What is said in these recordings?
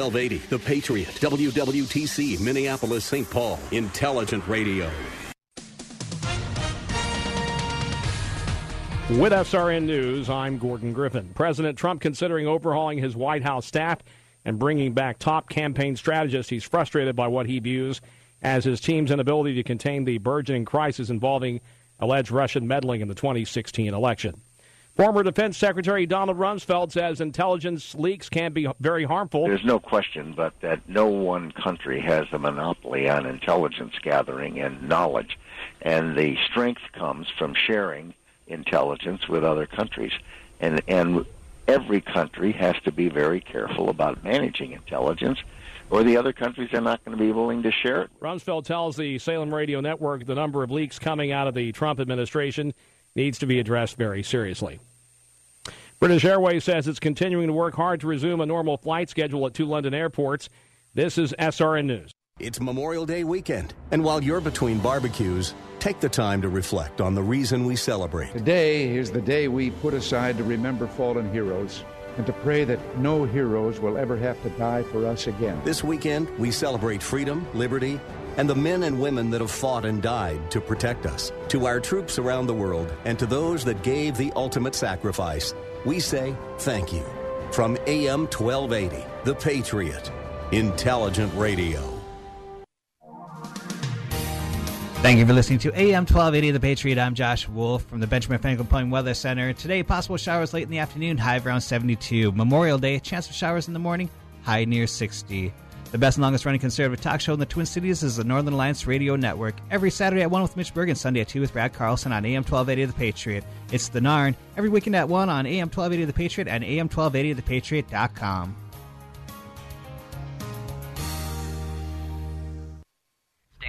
1280, The Patriot, WWTC, Minneapolis, St. Paul, Intelligent Radio. With SRN News, I'm Gordon Griffin. President Trump considering overhauling his White House staff and bringing back top campaign strategists. He's frustrated by what he views as his team's inability to contain the burgeoning crisis involving alleged Russian meddling in the 2016 election. Former Defense Secretary Donald Rumsfeld says intelligence leaks can be very harmful. There's no question but that no one country has a monopoly on intelligence gathering and knowledge. And the strength comes from sharing intelligence with other countries. And, and every country has to be very careful about managing intelligence, or the other countries are not going to be willing to share it. Rumsfeld tells the Salem Radio Network the number of leaks coming out of the Trump administration needs to be addressed very seriously. British Airways says it's continuing to work hard to resume a normal flight schedule at two London airports. This is SRN News. It's Memorial Day weekend, and while you're between barbecues, take the time to reflect on the reason we celebrate. Today is the day we put aside to remember fallen heroes and to pray that no heroes will ever have to die for us again. This weekend, we celebrate freedom, liberty, and the men and women that have fought and died to protect us. To our troops around the world and to those that gave the ultimate sacrifice, we say thank you. From AM 1280, The Patriot, Intelligent Radio. Thank you for listening to AM 1280 The Patriot. I'm Josh Wolf from the Benjamin Franklin Plumbing Weather Center. Today, possible showers late in the afternoon, high around 72. Memorial Day, chance of showers in the morning, high near 60. The best and longest running conservative talk show in the Twin Cities is the Northern Alliance Radio Network. Every Saturday at 1 with Mitch Berg and Sunday at 2 with Brad Carlson on AM 1280 The Patriot. It's The Narn every weekend at 1 on AM 1280 The Patriot and AM 1280ThePatriot.com.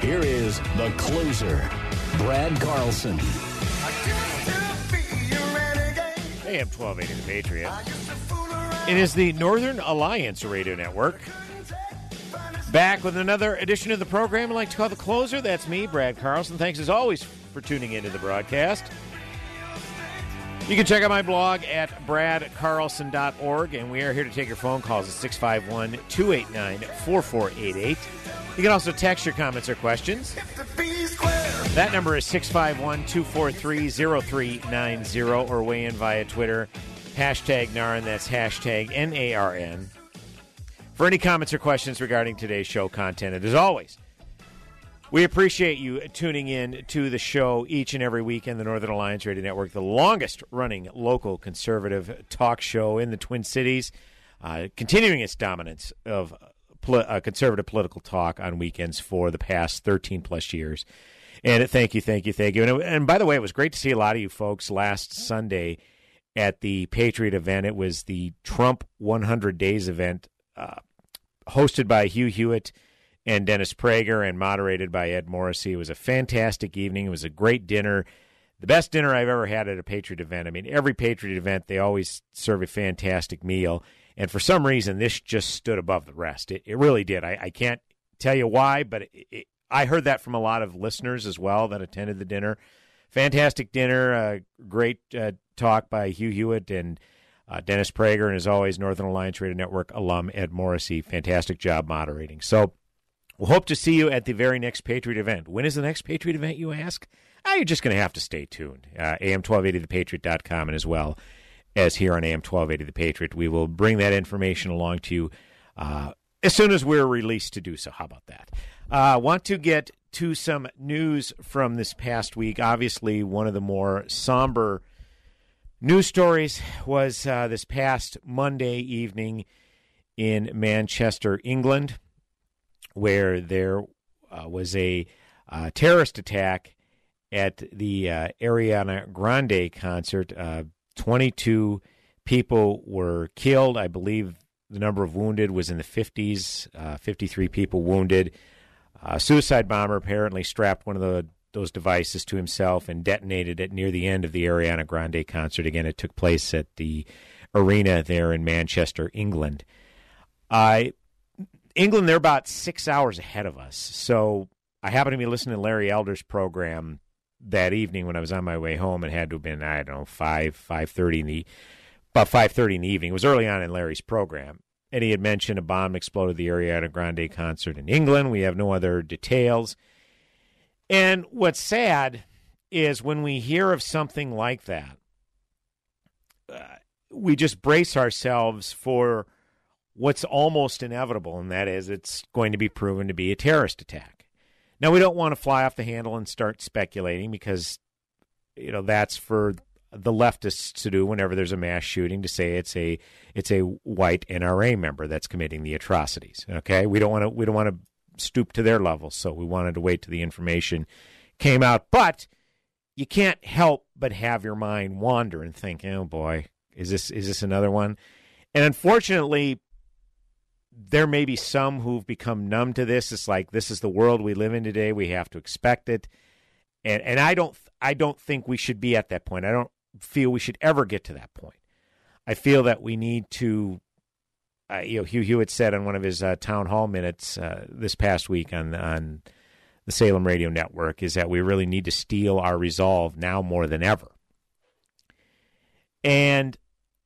Here is the closer, Brad Carlson. AM 1280 The Patriot. It is the Northern Alliance Radio Network. Back with another edition of the program I like to call The Closer. That's me, Brad Carlson. Thanks as always for tuning into the broadcast. You can check out my blog at bradcarlson.org, and we are here to take your phone calls at 651 289 4488. You can also text your comments or questions. That number is 651 243 0390 or weigh in via Twitter. Hashtag NARN, that's hashtag N A R N. For any comments or questions regarding today's show content, and as always, we appreciate you tuning in to the show each and every week in the Northern Alliance Radio Network, the longest running local conservative talk show in the Twin Cities, uh, continuing its dominance of poli- uh, conservative political talk on weekends for the past 13 plus years. And thank you, thank you, thank you. And, and by the way, it was great to see a lot of you folks last Sunday at the Patriot event. It was the Trump 100 Days event, uh, hosted by Hugh Hewitt and Dennis Prager and moderated by Ed Morrissey. It was a fantastic evening. It was a great dinner. The best dinner I've ever had at a Patriot event. I mean, every Patriot event, they always serve a fantastic meal. And for some reason, this just stood above the rest. It, it really did. I, I, can't tell you why, but it, it, I heard that from a lot of listeners as well that attended the dinner. Fantastic dinner. Uh, great uh, talk by Hugh Hewitt and uh, Dennis Prager, and as always, Northern Alliance Radio Network alum Ed Morrissey. Fantastic job moderating. So we'll hope to see you at the very next Patriot event. When is the next Patriot event, you ask? Ah, you're just going to have to stay tuned. Uh, AM1280thepatriot.com and as well as here on AM 1280 The Patriot. We will bring that information along to you uh, as soon as we're released to do so. How about that? Uh, want to get to some news from this past week. Obviously, one of the more somber news stories was uh, this past Monday evening in Manchester, England, where there uh, was a uh, terrorist attack at the uh, Ariana Grande concert. Uh, 22 people were killed. I believe the number of wounded was in the 50s, uh, 53 people wounded. A suicide bomber apparently strapped one of the those devices to himself and detonated it near the end of the Ariana Grande concert. Again, it took place at the arena there in Manchester, England. I England, they're about six hours ahead of us. So I happened to be listening to Larry Elder's program that evening when I was on my way home. It had to have been I don't know five five thirty in the about five thirty in the evening. It was early on in Larry's program, and he had mentioned a bomb exploded the Ariana Grande concert in England. We have no other details. And what's sad is when we hear of something like that, uh, we just brace ourselves for what's almost inevitable, and that is it's going to be proven to be a terrorist attack. Now, we don't want to fly off the handle and start speculating because, you know, that's for the leftists to do whenever there's a mass shooting to say it's a it's a white NRA member that's committing the atrocities. Okay, we don't want to we don't want to stoop to their level, so we wanted to wait till the information came out. But you can't help but have your mind wander and think, oh boy, is this is this another one? And unfortunately, there may be some who've become numb to this. It's like this is the world we live in today. We have to expect it. And and I don't I don't think we should be at that point. I don't feel we should ever get to that point. I feel that we need to uh, you know Hugh Hewitt said on one of his uh, town hall minutes uh, this past week on on the Salem Radio Network is that we really need to steel our resolve now more than ever. And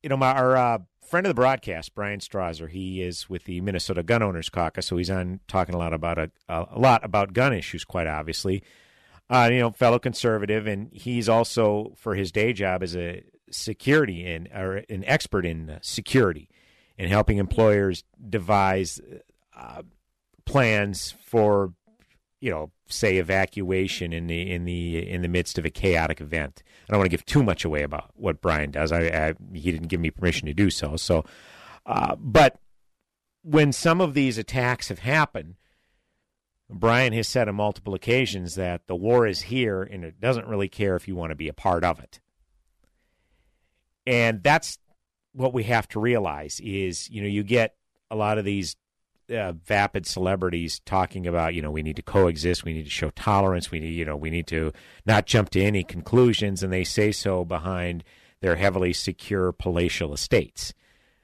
you know, my, our uh, friend of the broadcast, Brian Strawser. he is with the Minnesota Gun Owners Caucus, so he's on talking a lot about a, a lot about gun issues, quite obviously. Uh, you know, fellow conservative, and he's also for his day job as a security and or an expert in security and helping employers devise uh, plans for you know, say evacuation in the in the in the midst of a chaotic event. I don't want to give too much away about what Brian does. I, I he didn't give me permission to do so. So, uh, but when some of these attacks have happened, Brian has said on multiple occasions that the war is here and it doesn't really care if you want to be a part of it. And that's what we have to realize is, you know, you get a lot of these uh, vapid celebrities talking about, you know, we need to coexist, we need to show tolerance, we need, you know, we need to not jump to any conclusions, and they say so behind their heavily secure palatial estates.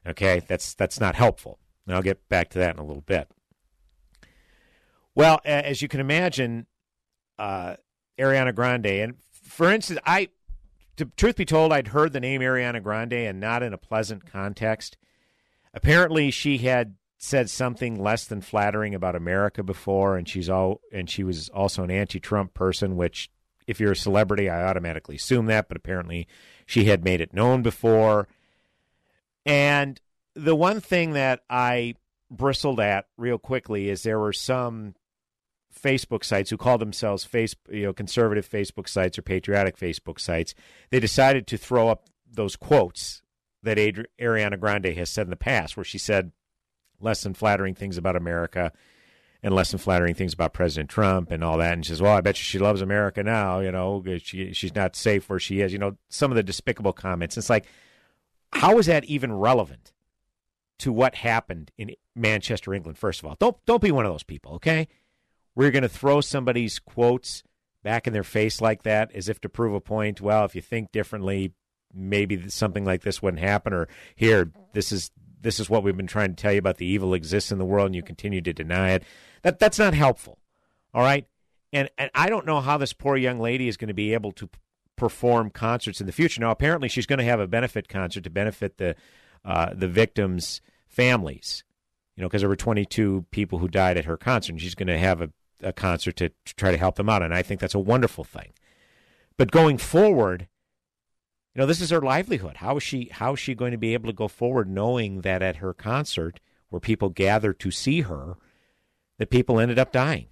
Okay, that's that's not helpful. And I'll get back to that in a little bit. Well, as you can imagine, uh, Ariana Grande, and for instance, I, to, truth be told, I'd heard the name Ariana Grande and not in a pleasant context. Apparently, she had said something less than flattering about America before, and she's all and she was also an anti-Trump person. Which, if you're a celebrity, I automatically assume that, but apparently she had made it known before. And the one thing that I bristled at real quickly is there were some Facebook sites who called themselves face, you know, conservative Facebook sites or patriotic Facebook sites. They decided to throw up those quotes that Adri- Ariana Grande has said in the past, where she said less than flattering things about America and less than flattering things about President Trump and all that. And she says, "Well, I bet you she loves America now. You know, she she's not safe where she is. You know, some of the despicable comments. It's like, how is that even relevant to what happened in Manchester, England? First of all, don't don't be one of those people. Okay, we're going to throw somebody's quotes back in their face like that as if to prove a point. Well, if you think differently, maybe something like this wouldn't happen. Or here, this is this is what we've been trying to tell you about the evil exists in the world and you continue to deny it. That that's not helpful. All right? And and I don't know how this poor young lady is going to be able to perform concerts in the future. Now apparently she's going to have a benefit concert to benefit the uh, the victims' families. You know, because there were 22 people who died at her concert and she's going to have a, a concert to, to try to help them out and I think that's a wonderful thing. But going forward, you know, this is her livelihood. How is she how is she going to be able to go forward knowing that at her concert where people gathered to see her that people ended up dying.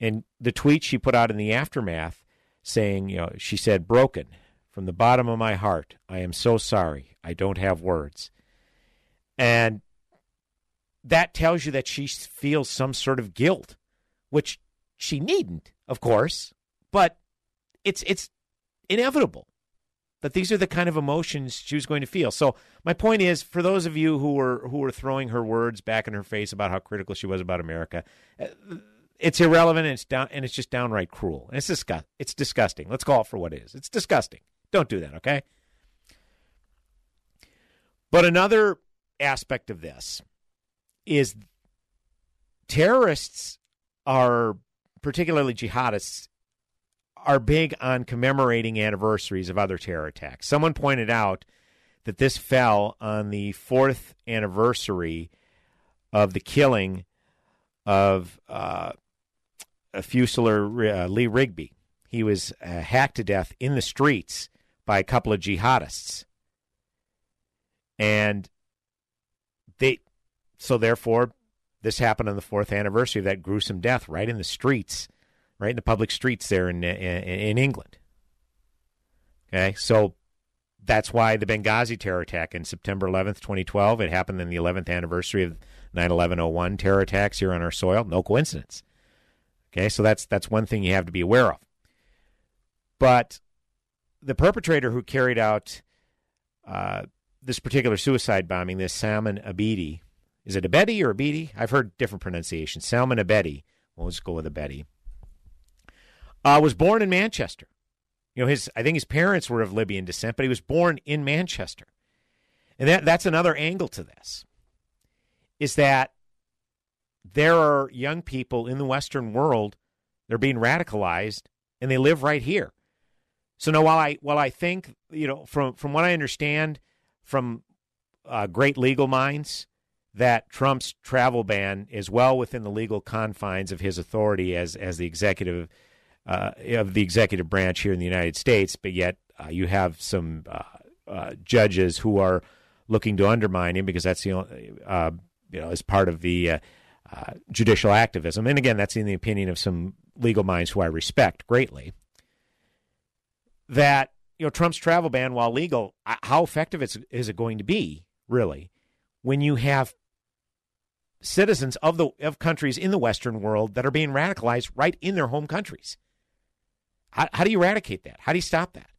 And the tweet she put out in the aftermath saying, you know, she said, broken from the bottom of my heart. I am so sorry. I don't have words. And that tells you that she feels some sort of guilt, which she needn't, of course, but it's it's inevitable that these are the kind of emotions she was going to feel. So my point is, for those of you who were who were throwing her words back in her face about how critical she was about America, uh, it's irrelevant and it's down and it's just downright cruel. And it's disgust it's disgusting. Let's call it for what it is. It's disgusting. Don't do that, okay? But another aspect of this is terrorists are particularly jihadists are big on commemorating anniversaries of other terror attacks. Someone pointed out that this fell on the fourth anniversary of the killing of uh, a Fusilier uh, Lee Rigby. He was uh, hacked to death in the streets by a couple of jihadists. And they, so therefore, this happened on the fourth anniversary of that gruesome death right in the streets, right in the public streets there in, in, in England. Okay, so that's why the Benghazi terror attack in September 11th, 2012, it happened in the 11th anniversary of 9/11/01 terror attacks here on our soil. No coincidence. Okay, so that's that's one thing you have to be aware of. But the perpetrator who carried out uh, this particular suicide bombing, this Salman Abedi, is it Abedi or Abedi? I've heard different pronunciations. Salman Abedi. Well, let's go with Abedi. Uh, was born in Manchester. You know, his I think his parents were of Libyan descent, but he was born in Manchester. And that that's another angle to this. Is that there are young people in the Western world, they're being radicalized and they live right here. So now while I while I think, you know, from from what I understand from uh, great legal minds, that Trump's travel ban is well within the legal confines of his authority as as the executive uh, of the executive branch here in the United States. But yet, uh, you have some uh, uh judges who are looking to undermine him because that's the only, uh, you know as part of the judicial activism. And again, that's in the opinion of some legal minds who I respect greatly. That you know Trump's travel ban, while legal, how effective is, is it going to be really? when you have citizens of the of countries in the Western world that are being radicalized right in their home countries. How, how do you eradicate that? How do you stop that?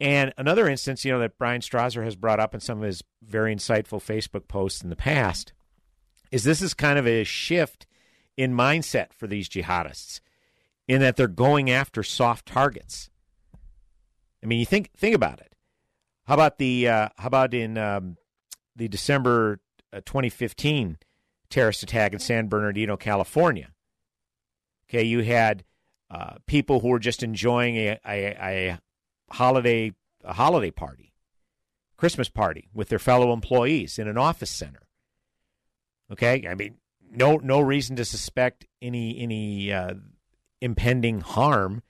And another instance, you know, that Brian Strawser has brought up in some of his very insightful Facebook posts in the past is this is kind of a shift in mindset for these jihadists in that they're going after soft targets. I mean, you think think about it. How about the uh, how about in um, the December 2015 terrorist attack in San Bernardino, California. Okay, you had uh, people who were just enjoying a, a, a holiday a holiday party, Christmas party with their fellow employees in an office center. Okay, I mean, no no reason to suspect any any uh, impending harm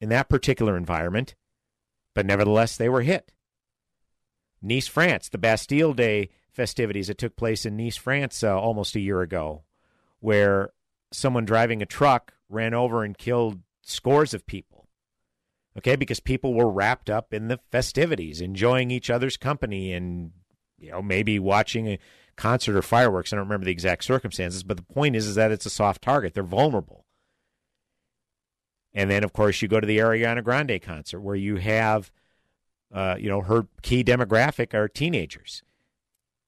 in that particular environment, but nevertheless they were hit. Nice, France, the Bastille Day festivities that took place in Nice, France, uh, almost a year ago, where someone driving a truck ran over and killed scores of people. Okay, because people were wrapped up in the festivities, enjoying each other's company, and you know maybe watching a concert or fireworks. I don't remember the exact circumstances, but the point is, is that it's a soft target. They're vulnerable. And then, of course, you go to the Ariana Grande concert where you have uh, you know, her key demographic are teenagers,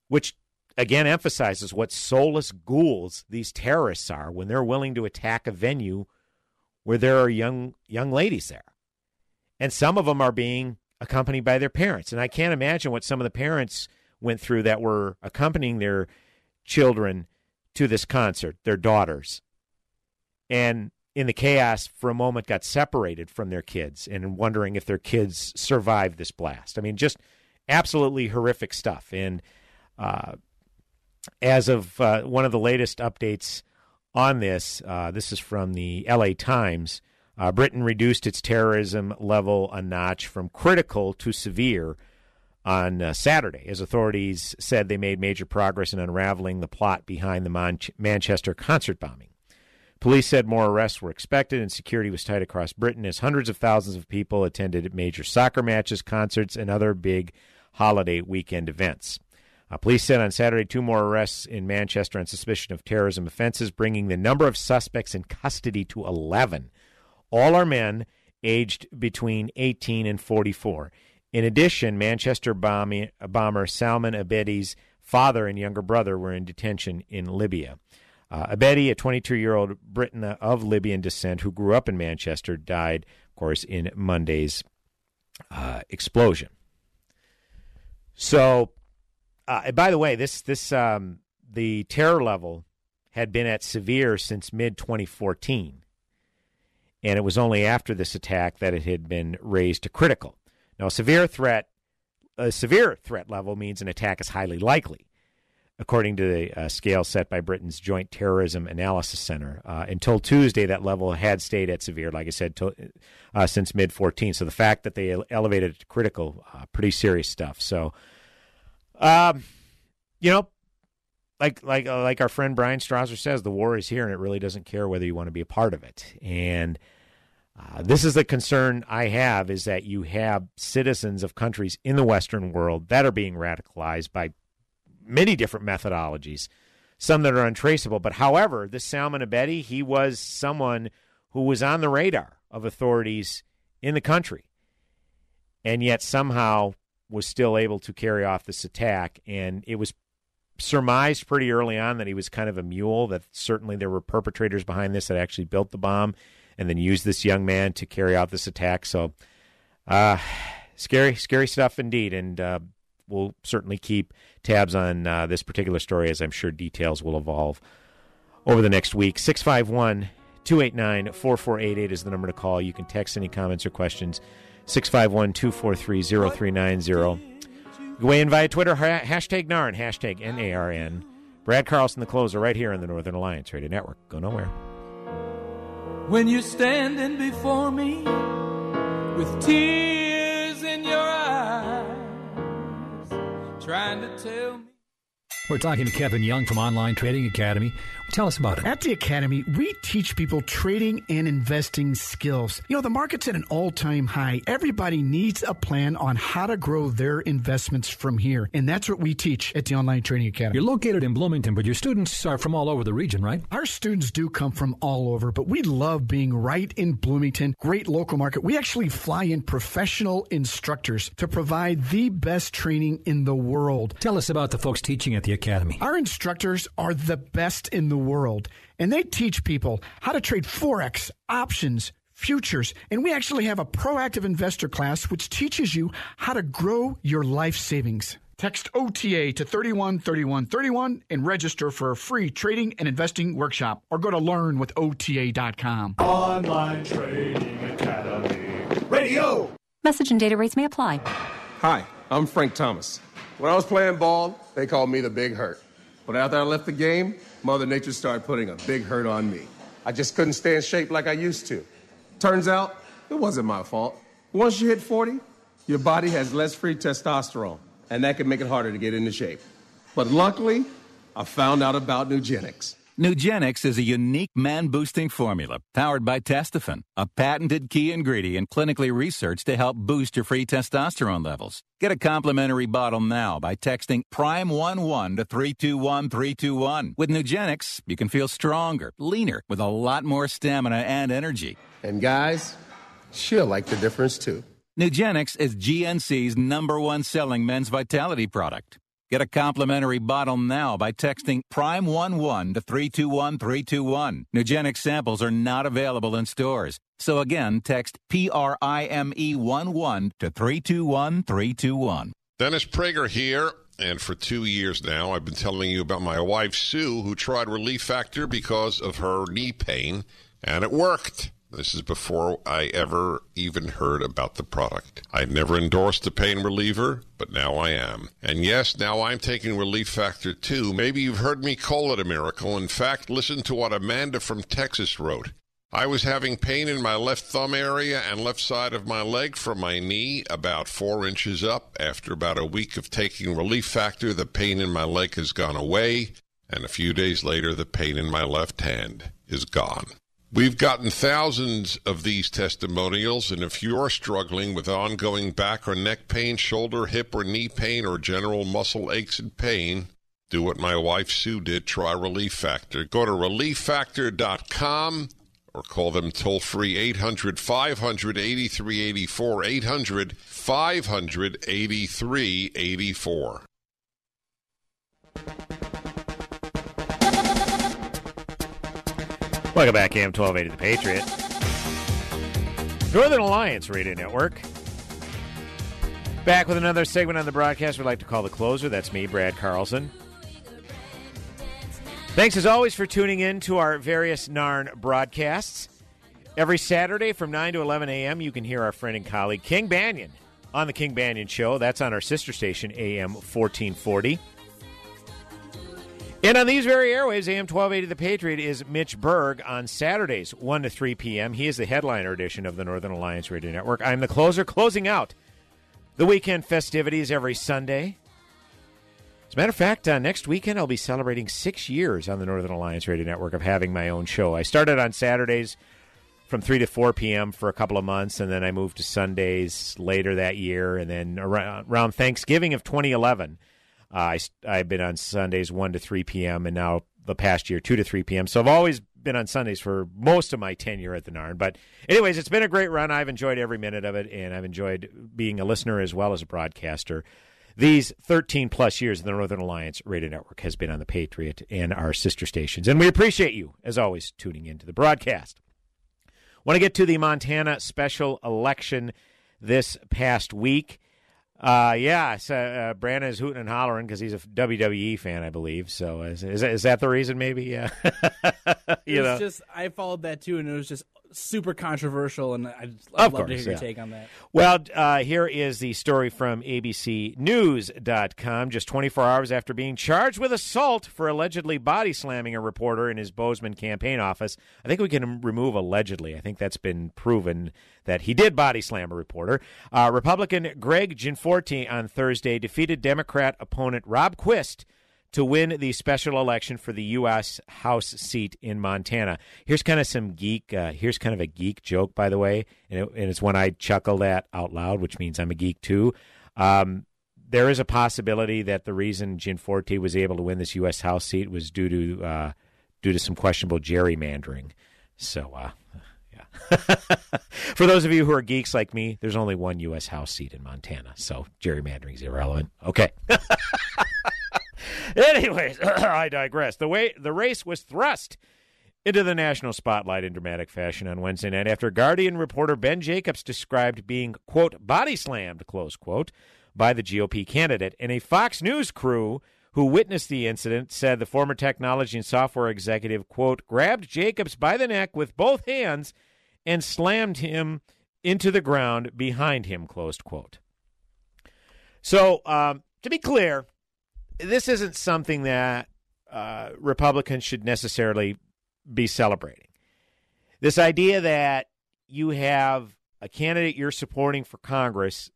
which again emphasizes what soulless ghouls these terrorists are when they're willing to attack a venue where there are young young ladies there, and some of them are being accompanied by their parents. And I can't imagine what some of the parents went through that were accompanying their children to this concert, their daughters. And in the chaos for a moment got separated from their kids and wondering if their kids survived this blast. I mean, just absolutely horrific stuff. And uh, as of uh, one of the latest updates on this, uh, this is from the LA Times. Uh, Britain reduced its terrorism level a notch from critical to severe on uh, Saturday, as authorities said they made major progress in unraveling the plot behind the Mon- Manchester concert bombing. Police said more arrests were expected and security was tight across Britain as hundreds of thousands of people attended major soccer matches, concerts, and other big holiday weekend events. Uh, police said on Saturday two more arrests in Manchester on suspicion of terrorism offenses, bringing the number of suspects in custody to 11. All are men aged between 18 and 44. In addition, Manchester bomber, bomber Salman Abedi's father and younger brother were in detention in Libya. Uh, Abedi, a 22 year old Briton of Libyan descent who grew up in Manchester, died, of course, in Monday's uh, explosion. So, uh, by the way, this this um, the terror level had been at severe since mid 2014, and it was only after this attack that it had been raised to critical. Now, a severe threat, a severe threat level means an attack is highly likely, according to the uh, scale set by Britain's Joint Terrorism Analysis Center. Uh, until Tuesday, that level had stayed at severe, like I said, uh, since mid 14. So the fact that they elevated it to critical, uh, pretty serious stuff. So, um, you know, like like uh, like our friend Brian Strawser says, the war is here, and it really doesn't care whether you want to be a part of it. And uh, this is the concern I have is that you have citizens of countries in the Western world that are being radicalized by many different methodologies, some that are untraceable. But however, this Salman Abedi, he was someone who was on the radar of authorities in the country, and yet somehow was still able to carry off this attack. And it was surmised pretty early on that he was kind of a mule, that certainly there were perpetrators behind this that actually built the bomb and then used this young man to carry out this attack. So, uh, scary, scary stuff indeed. And uh, we'll certainly keep tabs on uh, this particular story as I'm sure details will evolve over the next week. 651 289 4488 is the number to call. You can text any comments or questions. 651 243 0390. Go in via Twitter, ha- hashtag NARN, hashtag N A R N. Brad Carlson, the closer, right here on the Northern Alliance Radio Network. Go nowhere when you're standing before me with tears in your eyes, trying to tell me. We're talking to Kevin Young from Online Trading Academy. Tell us about it. At the Academy, we teach people trading and investing skills. You know, the market's at an all time high. Everybody needs a plan on how to grow their investments from here. And that's what we teach at the Online Trading Academy. You're located in Bloomington, but your students are from all over the region, right? Our students do come from all over, but we love being right in Bloomington. Great local market. We actually fly in professional instructors to provide the best training in the world. Tell us about the folks teaching at the Academy. Our instructors are the best in the world, and they teach people how to trade Forex, options, futures, and we actually have a proactive investor class which teaches you how to grow your life savings. Text OTA to 313131 and register for a free trading and investing workshop or go to learnwithota.com. Online Trading Academy Radio. Message and data rates may apply. Hi, I'm Frank Thomas. When I was playing ball, they called me the Big Hurt. But after I left the game, Mother Nature started putting a big hurt on me. I just couldn't stay in shape like I used to. Turns out, it wasn't my fault. Once you hit 40, your body has less free testosterone and that can make it harder to get into shape. But luckily, I found out about Nugenix. Nugenix is a unique man boosting formula powered by Testofen, a patented key ingredient clinically researched to help boost your free testosterone levels. Get a complimentary bottle now by texting Prime11 to 321321. With Nugenix, you can feel stronger, leaner, with a lot more stamina and energy. And guys, she'll like the difference too. Nugenix is GNC's number one selling men's vitality product. Get a complimentary bottle now by texting Prime11 to 321321. Nugenix samples are not available in stores. So again, text P R I M E 11 to 321321. Dennis Prager here. And for two years now, I've been telling you about my wife, Sue, who tried Relief Factor because of her knee pain, and it worked. This is before I ever even heard about the product. I never endorsed a pain reliever, but now I am. And yes, now I'm taking Relief Factor too. Maybe you've heard me call it a miracle. In fact, listen to what Amanda from Texas wrote. I was having pain in my left thumb area and left side of my leg from my knee about four inches up. After about a week of taking Relief Factor, the pain in my leg has gone away, and a few days later, the pain in my left hand is gone. We've gotten thousands of these testimonials, and if you're struggling with ongoing back or neck pain, shoulder, hip, or knee pain, or general muscle aches and pain, do what my wife Sue did. Try Relief Factor. Go to relieffactor.com or call them toll free 800 500 8384. 800 500 8384. Welcome back, AM 1280 The Patriot. Northern Alliance Radio Network. Back with another segment on the broadcast we'd like to call The Closer. That's me, Brad Carlson. Thanks as always for tuning in to our various NARN broadcasts. Every Saturday from 9 to 11 a.m., you can hear our friend and colleague King Banyan on The King Banyan Show. That's on our sister station, AM 1440. And on these very airwaves, AM 1280 The Patriot is Mitch Berg on Saturdays, 1 to 3 p.m. He is the headliner edition of the Northern Alliance Radio Network. I'm the closer, closing out the weekend festivities every Sunday. As a matter of fact, uh, next weekend I'll be celebrating six years on the Northern Alliance Radio Network of having my own show. I started on Saturdays from 3 to 4 p.m. for a couple of months, and then I moved to Sundays later that year, and then around, around Thanksgiving of 2011 uh, I, I've been on Sundays 1 to 3 p.m., and now the past year 2 to 3 p.m. So I've always been on Sundays for most of my tenure at the Narn. But, anyways, it's been a great run. I've enjoyed every minute of it, and I've enjoyed being a listener as well as a broadcaster. These 13 plus years the Northern Alliance Radio Network has been on the Patriot and our sister stations. And we appreciate you, as always, tuning into the broadcast. Want to get to the Montana special election this past week. Uh, yeah, so, uh, Brandon is hooting and hollering because he's a WWE fan, I believe. So is, is, is that the reason? Maybe, yeah. you know, just I followed that too, and it was just super controversial, and I'd of love course, to hear your yeah. take on that. Well, uh, here is the story from ABCNews.com. Just 24 hours after being charged with assault for allegedly body slamming a reporter in his Bozeman campaign office, I think we can remove allegedly. I think that's been proven that he did body slam a reporter. Uh, Republican Greg Gianforte on Thursday defeated Democrat opponent Rob Quist to win the special election for the U.S. House seat in Montana. Here's kind of some geek. Uh, here's kind of a geek joke, by the way, and, it, and it's one I chuckled at out loud, which means I'm a geek too. Um, there is a possibility that the reason Gianforte was able to win this U.S. House seat was due to uh, due to some questionable gerrymandering. So, uh, yeah. For those of you who are geeks like me, there's only one U.S. House seat in Montana, so gerrymandering is irrelevant. Okay. Anyways, I digress. The way the race was thrust into the national spotlight in dramatic fashion on Wednesday night after Guardian reporter Ben Jacobs described being quote body slammed close quote by the GOP candidate, and a Fox News crew who witnessed the incident said the former technology and software executive quote grabbed Jacobs by the neck with both hands and slammed him into the ground behind him closed quote. So um, to be clear, this isn't something that uh, Republicans should necessarily be celebrating. This idea that you have a candidate you're supporting for Congress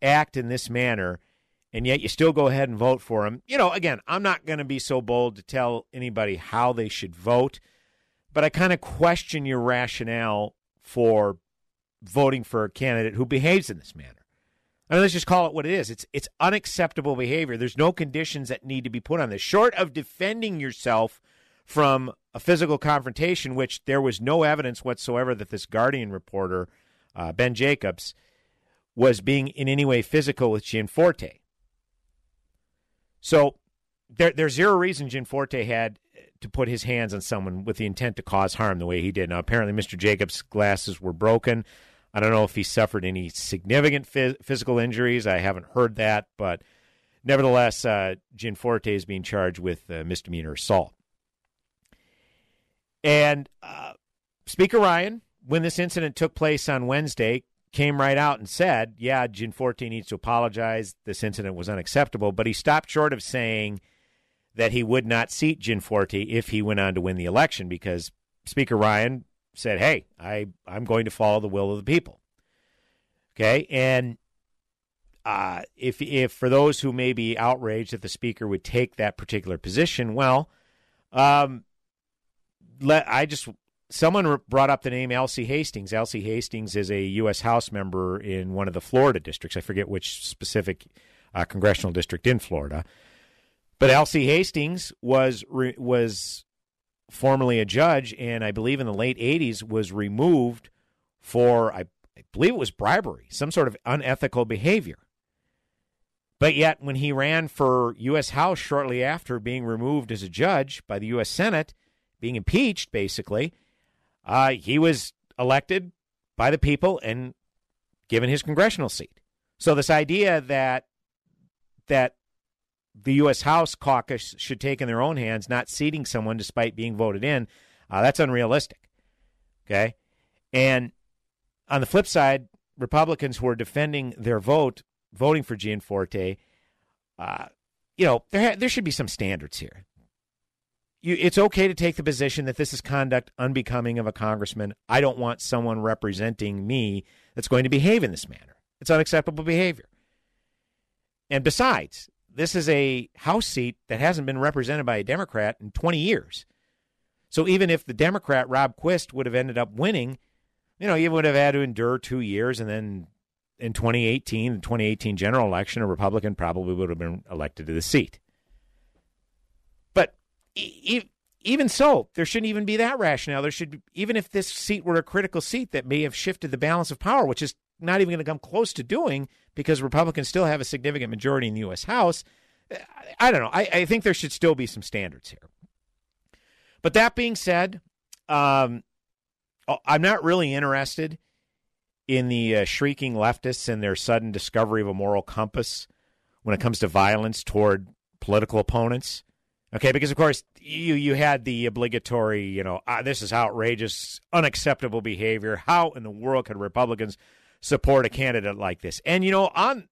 act in this manner, and yet you still go ahead and vote for him. You know, again, I'm not going to be so bold to tell anybody how they should vote, but I kind of question your rationale for voting for a candidate who behaves in this manner. I mean, let's just call it what it is. It's it's unacceptable behavior. There's no conditions that need to be put on this. Short of defending yourself from a physical confrontation, which there was no evidence whatsoever that this Guardian reporter, uh, Ben Jacobs, was being in any way physical with Gianforte. So there, there's zero reason Gianforte had to put his hands on someone with the intent to cause harm the way he did. Now, apparently, Mr. Jacobs' glasses were broken. I don't know if he suffered any significant phys- physical injuries. I haven't heard that, but nevertheless, uh, Gianforte is being charged with uh, misdemeanor assault. And uh, Speaker Ryan, when this incident took place on Wednesday, came right out and said, "Yeah, Gianforte needs to apologize. This incident was unacceptable." But he stopped short of saying that he would not seat Gianforte if he went on to win the election, because Speaker Ryan said, "Hey, I I'm going to follow the will of the people." Okay, and uh, if if for those who may be outraged that the speaker would take that particular position, well, um, let I just someone brought up the name Alcee Hastings. Alcee Hastings is a U.S. House member in one of the Florida districts. I forget which specific uh, congressional district in Florida, but Alcee Hastings was was formerly a judge, and I believe in the late '80s was removed for I, I believe it was bribery, some sort of unethical behavior. But yet, when he ran for U.S. House shortly after being removed as a judge by the U.S. Senate, being impeached, basically, uh, he was elected by the people and given his congressional seat. So this idea that that the U.S. House caucus should take in their own hands, not seating someone despite being voted in, uh, that's unrealistic. Okay, and on the flip side, Republicans who are defending their vote, voting for Gianforte, uh, you know, there ha- there should be some standards here you, it's okay to take the position that this is conduct unbecoming of a congressman. I don't want someone representing me that's going to behave in this manner. It's unacceptable behavior. And besides, this is a House seat that hasn't been represented by a Democrat in 20 years. So even if the Democrat, Rob Quist, would have ended up winning, you know, he would have had to endure two years. And then in 2018, the 2018 general election, a Republican probably would have been elected to the seat But even so, there shouldn't even be that rationale. There should, even if this seat were a critical seat that may have shifted the balance of power, which is not even going to come close to doing because Republicans still have a significant majority in the U.S. House. I don't know. I, I think there should still be some standards here. But that being said, um, I'm not really interested in the uh, shrieking leftists and their sudden discovery of a moral compass when it comes to violence toward political opponents. Okay, because of course you you had the obligatory, you know, ah, this is outrageous, unacceptable behavior. How in the world could Republicans support a candidate like this? And you know, on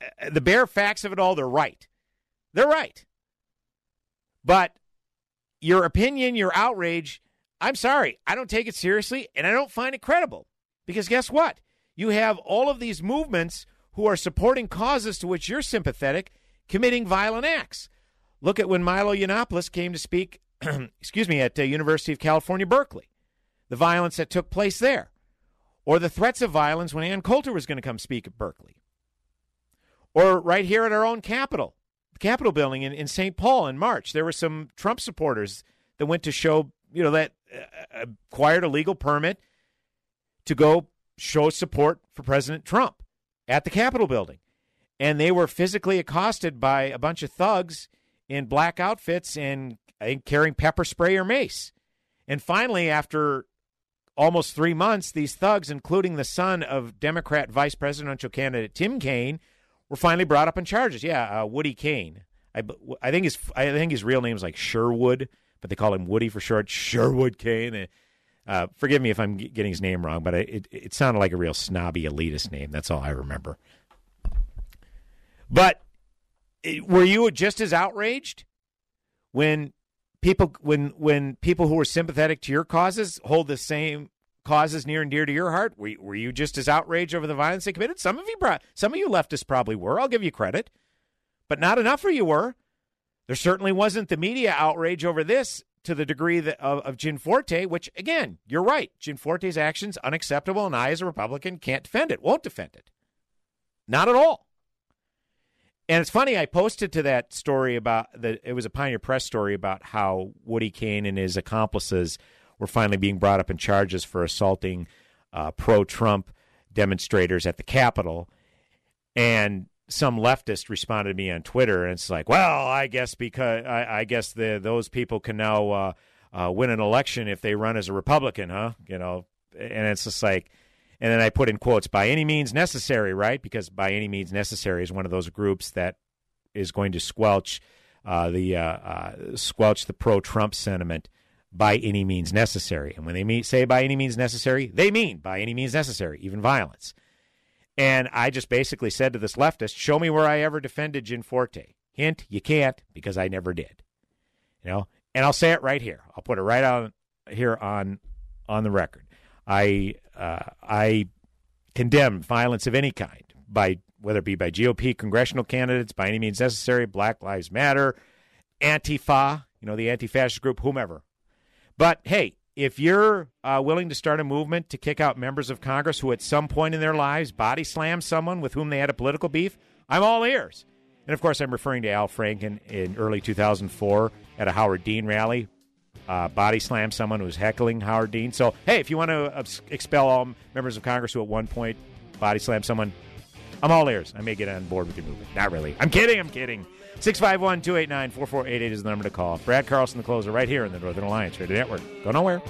uh, the bare facts of it all, they're right. They're right. But your opinion, your outrage, I'm sorry, I don't take it seriously and I don't find it credible. Because guess what? You have all of these movements who are supporting causes to which you're sympathetic committing violent acts. Look at when Milo Yiannopoulos came to speak, excuse me, at the uh, University of California, Berkeley, the violence that took place there, or the threats of violence when Ann Coulter was going to come speak at Berkeley, or right here at our own Capitol, the Capitol building in, in St. Paul in March. There were some Trump supporters that went to show, you know, that uh, acquired a legal permit to go show support for President Trump at the Capitol building. And they were physically accosted by a bunch of thugs in black outfits and carrying pepper spray or mace. And finally, after almost three months, these thugs, including the son of Democrat vice presidential candidate Tim Kaine, were finally brought up on charges. Yeah, uh, Woody Kaine. I, I think his I think his real name is like Sherwood, but they call him Woody for short. Sherwood Kaine. Uh, forgive me if I'm getting his name wrong, but it it sounded like a real snobby elitist name. That's all I remember. But were you just as outraged when people when when people who were sympathetic to your causes hold the same causes near and dear to your heart? Were, were you just as outraged over the violence they committed? Some of you, some of you leftists probably were. I'll give you credit, but not enough of you were. There certainly wasn't the media outrage over this to the degree that, of, of Gianforte, which again, you're right. Gianforte's actions unacceptable, and I, as a Republican, can't defend it. Won't defend it. Not at all. And it's funny, I posted to that story about that it was a Pioneer Press story about how Woody Kaine and his accomplices were finally being brought up in charges for assaulting uh, pro Trump demonstrators at the Capitol. And some leftist responded to me on Twitter, and it's like, well, I guess because I, I guess the those people can now uh, uh, win an election if they run as a Republican, huh? You know, and it's just like, and then I put in quotes, by any means necessary, right? Because by any means necessary is one of those groups that is going to squelch uh, the uh, uh, squelch the pro-Trump sentiment by any means necessary. And when they say by any means necessary, they mean by any means necessary, even violence. And I just basically said to this leftist, "Show me where I ever defended Gianforte." Hint: You can't because I never did. You know, and I'll say it right here. I'll put it right on here on on the record. I uh, I condemn violence of any kind by whether it be by GOP congressional candidates by any means necessary, Black Lives Matter, Antifa, you know, the anti-fascist group, whomever. But hey, if you're uh, willing to start a movement to kick out members of Congress who at some point in their lives body slammed someone with whom they had a political beef, I'm all ears. And of course, I'm referring to Al Franken in early 2004 at a Howard Dean rally, uh, body slammed someone who was heckling Howard Dean. So, hey, if you want to expel all members of Congress who at one point body slammed someone, I'm all ears. I may get on board with your movement. Not really. I'm kidding. I'm kidding. 651 289 4488 is the number to call. Brad Carlson, the closer, right here in the Northern Alliance Radio Network. Go nowhere.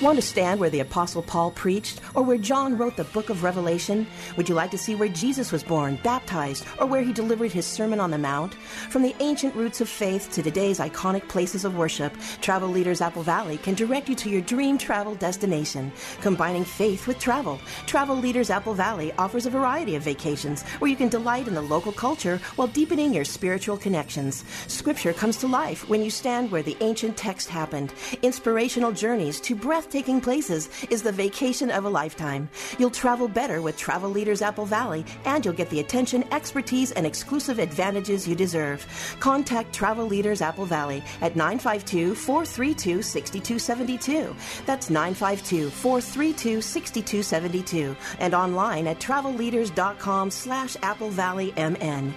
Want to stand where the Apostle Paul preached or where John wrote the book of Revelation? Would you like to see where Jesus was born, baptized, or where he delivered his Sermon on the Mount? From the ancient roots of faith to today's iconic places of worship, Travel Leaders Apple Valley can direct you to your dream travel destination. Combining faith with travel, Travel Leaders Apple Valley offers a variety of vacations where you can delight in the local culture while deepening your spiritual connections. Scripture comes to life when you stand where the ancient text happened. Inspirational journeys to breath breathtaking places is the vacation of a lifetime. You'll travel better with Travel Leaders Apple Valley, and you'll get the attention, expertise, and exclusive advantages you deserve. Contact Travel Leaders Apple Valley at 952 432 6272. That's 952 432 6272. And online at travelleaders.com slash Apple Valley MN.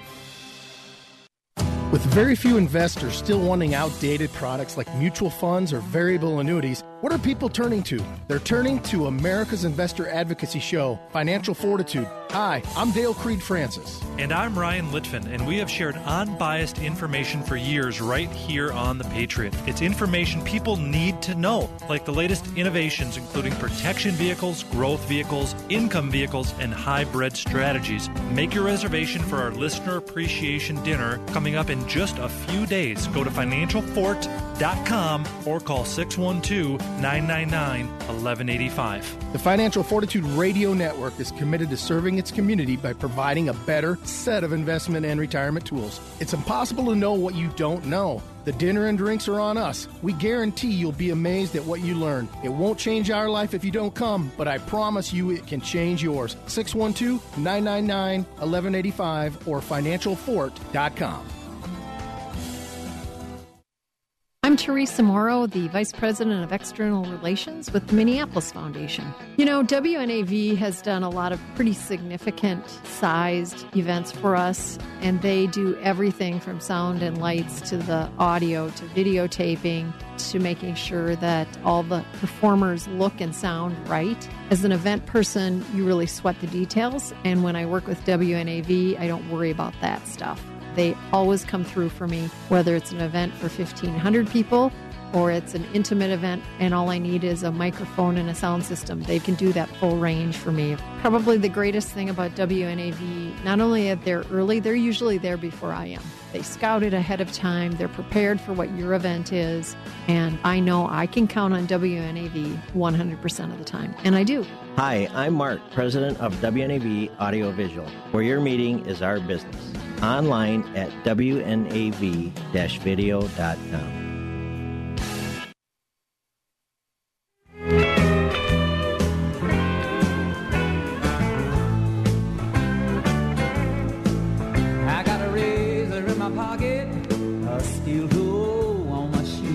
With very few investors still wanting outdated products like mutual funds or variable annuities, what are people turning to? They're turning to America's Investor Advocacy Show, Financial Fortitude. Hi, I'm Dale Creed Francis. And I'm Ryan Litvin, and we have shared unbiased information for years right here on The Patriot. It's information people need to know, like the latest innovations, including protection vehicles, growth vehicles, income vehicles, and hybrid strategies. Make your reservation for our listener appreciation dinner coming up in just a few days. Go to financialfort.com or call 612 999 1185. The Financial Fortitude Radio Network is committed to serving its community by providing a better set of investment and retirement tools. It's impossible to know what you don't know. The dinner and drinks are on us. We guarantee you'll be amazed at what you learn. It won't change our life if you don't come, but I promise you it can change yours. 612 999 1185 or financialfort.com. I'm Teresa Morrow, the Vice President of External Relations with the Minneapolis Foundation. You know, WNAV has done a lot of pretty significant sized events for us, and they do everything from sound and lights to the audio to videotaping to making sure that all the performers look and sound right. As an event person, you really sweat the details, and when I work with WNAV, I don't worry about that stuff. They always come through for me, whether it's an event for 1,500 people or it's an intimate event and all I need is a microphone and a sound system. They can do that full range for me. Probably the greatest thing about WNAV, not only are they early, they're usually there before I am. They scout it ahead of time, they're prepared for what your event is, and I know I can count on WNAV 100% of the time, and I do. Hi, I'm Mark, president of WNAV Audiovisual, where your meeting is our business online at wnav-video.com.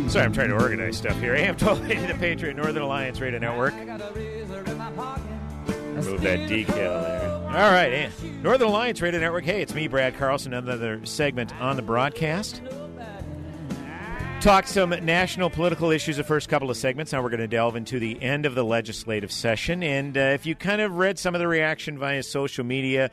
Sorry, I'm trying to organize stuff here. AM 1280, the Patriot Northern Alliance Radio Network. Move that decal there. All right, and Northern Alliance Radio Network. Hey, it's me, Brad Carlson. Another segment on the broadcast. Talk some national political issues the first couple of segments. Now we're going to delve into the end of the legislative session. And uh, if you kind of read some of the reaction via social media,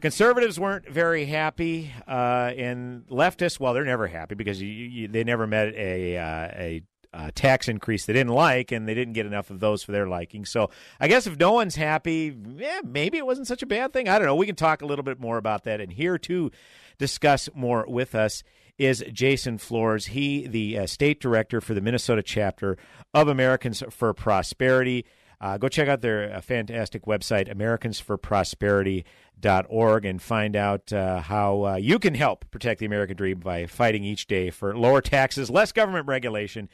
conservatives weren't very happy, uh, and leftists, well, they're never happy because you, you, they never met a, uh, a uh, tax increase they didn't like, and they didn't get enough of those for their liking. So I guess if no one's happy, yeah, maybe it wasn't such a bad thing. I don't know. We can talk a little bit more about that. And here to discuss more with us is Jason Flohrs. He, the uh, state director for the Minnesota chapter of Americans for Prosperity. Uh, go check out their uh, fantastic website, americansforprosperity.org, and find out uh, how uh, you can help protect the American dream by fighting each day for lower taxes, less government regulation,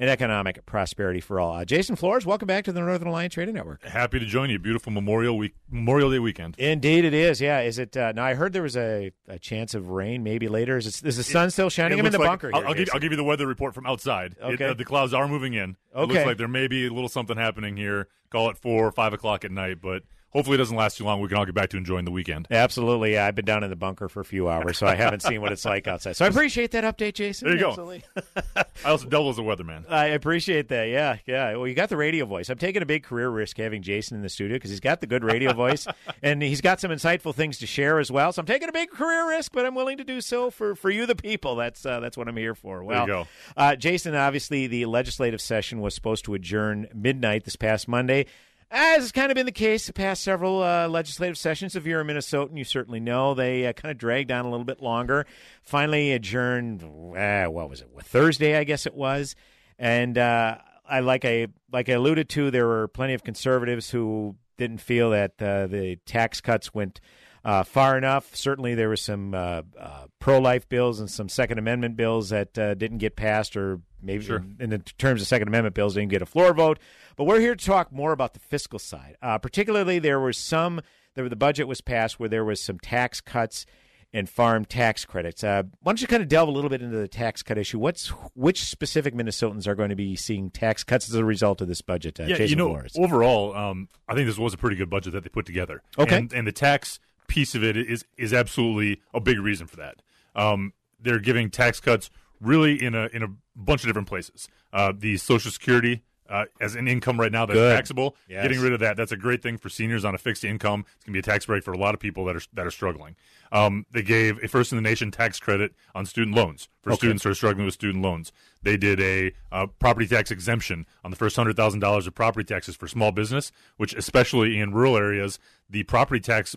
and economic prosperity for all. Uh, Jason Flohrs, welcome back to the Northern Alliance Trading Network. Happy to join you. Beautiful Memorial Week, Memorial Day weekend. Indeed, it is. Yeah, is it? Uh, now I heard there was a, a chance of rain maybe later. Is, it, is the sun still shining? I'm in the like, bunker. I'll, here, I'll, give, I'll, give, you the weather report from outside. Okay, it, uh, the clouds are moving in. Okay, it looks like there may be a little something happening here. Call it four or five o'clock at night, but hopefully it doesn't last too long. We can all get back to enjoying the weekend. Absolutely. Yeah, I've been down in the bunker for a few hours, so I haven't seen what it's like outside. So I appreciate that update, Jason. There you Absolutely. go. I also double as a weatherman. I appreciate that. Yeah, yeah. Well, you got the radio voice. I'm taking a big career risk having Jason in the studio because he's got the good radio voice, and he's got some insightful things to share as well. So I'm taking a big career risk, but I'm willing to do so for, for you, the people. That's uh, that's what I'm here for. Well, there you go. Uh, Jason, obviously, the legislative session was supposed to adjourn midnight this past Monday. As has kind of been the case the past several uh, legislative sessions, if you're a Minnesotan, you certainly know they uh, kind of dragged on a little bit longer. Finally adjourned. Uh, what was it? Thursday, I guess it was. And uh, I like I like I alluded to, there were plenty of conservatives who didn't feel that uh, the tax cuts went uh, far enough. Certainly, there were some pro-life bills and some Second Amendment bills that didn't get passed, or maybe Sure. in, in the terms of Second Amendment bills, didn't get a floor vote. But we're here to talk more about the fiscal side. Uh, particularly, there were some. There, the budget was passed where there was some tax cuts and farm tax credits. Uh, why don't you kind of delve a little bit into the tax cut issue? What's which specific Minnesotans are going to be seeing tax cuts as a result of this budget? Uh, yeah, Jason you know, Flohrs. overall, um, I think this was a pretty good budget that they put together. Okay. and, and the tax piece of it is is absolutely a big reason for that. Um, they're giving tax cuts really in a in a bunch of different places. Uh, the Social Security. Uh, as an income right now that's Good. taxable, Yes. getting rid of that that's a great thing for seniors on a fixed income. It's going to be a tax break for a lot of people that are that are struggling. Um, they gave a first in the nation tax credit on student loans for Okay. students who are struggling with student loans. They did a uh, property tax exemption on the first hundred thousand dollars of property taxes for small business, which especially in rural areas, the property tax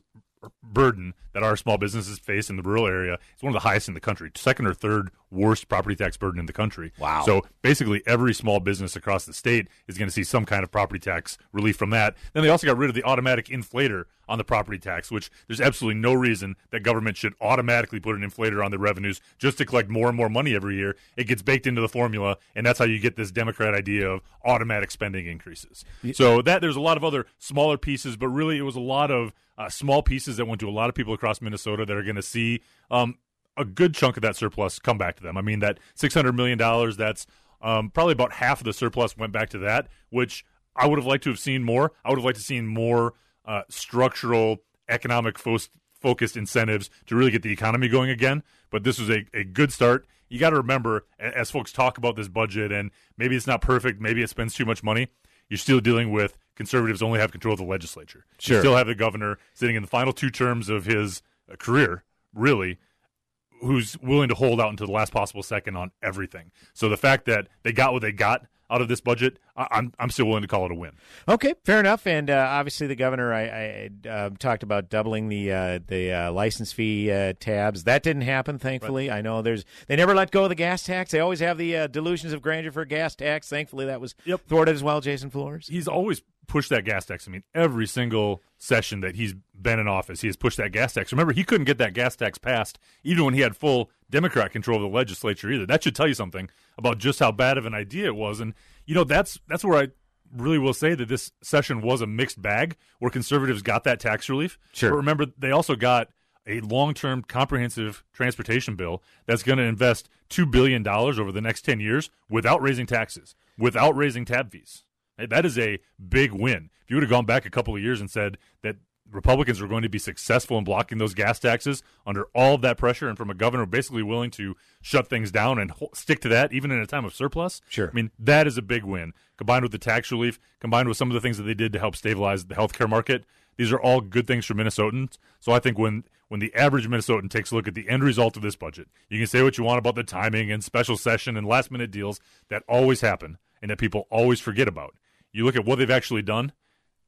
burden that our small businesses face in the rural area is one of the highest in the country, second or third worst property tax burden in the country. Wow. So basically, every small business across the state is going to see some kind of property tax relief from that. Then they also got rid of the automatic inflator on the property tax, which there's absolutely no reason that government should automatically put an inflator on the revenues just to collect more and more money every year. It gets baked into the formula, and that's how you get this Democrat idea of automatic spending increases. So that there's a lot of other smaller pieces, but really it was a lot of uh, small pieces that went to a lot of people across Minnesota that are going to see um, a good chunk of that surplus come back to them. I mean, that six hundred million dollars. That's um, probably about half of the surplus went back to that, which I would have liked to have seen more. I would have liked to seen more uh, structural economic fo- focused incentives to really get the economy going again. But this was a, a good start. You got to remember, as folks talk about this budget, and maybe it's not perfect, maybe it spends too much money. You're still dealing with conservatives only have control of the legislature. Sure. You still have the governor sitting in the final two terms of his uh, career, really, who's willing to hold out until the last possible second on everything. So the fact that they got what they got out of this budget, I, I'm I'm still willing to call it a win. Okay, fair enough. And uh, obviously, the governor, I, I uh, talked about doubling the uh, the uh, license fee uh, tabs. That didn't happen, thankfully. I know there's they never let go of the gas tax. They always have the uh, delusions of grandeur for gas tax. Thankfully, that was yep. thwarted as well. Jason Flohrs. He's always pushed that gas tax. I mean, every single session that he's been in office, he has pushed that gas tax. Remember, he couldn't get that gas tax passed even when he had full Democrat control of the legislature either. That should tell you something about just how bad of an idea it was. And you know, that's that's where I really will say that this session was a mixed bag where conservatives got that tax relief. Sure. But remember, they also got a long-term comprehensive transportation bill that's going to invest $2 billion over the next 10 years without raising taxes, without raising tab fees. That is a big win. If you would have gone back a couple of years and said that Republicans were going to be successful in blocking those gas taxes under all of that pressure, and from a governor basically willing to shut things down and ho- stick to that even in a time of surplus, Sure. I mean that is a big win. Combined with the tax relief, combined with some of the things that they did to help stabilize the healthcare market, these are all good things for Minnesotans. So I think when when the average Minnesotan takes a look at the end result of this budget, you can say what you want about the timing and special session and last minute deals that always happen and that people always forget about. You look at what they've actually done,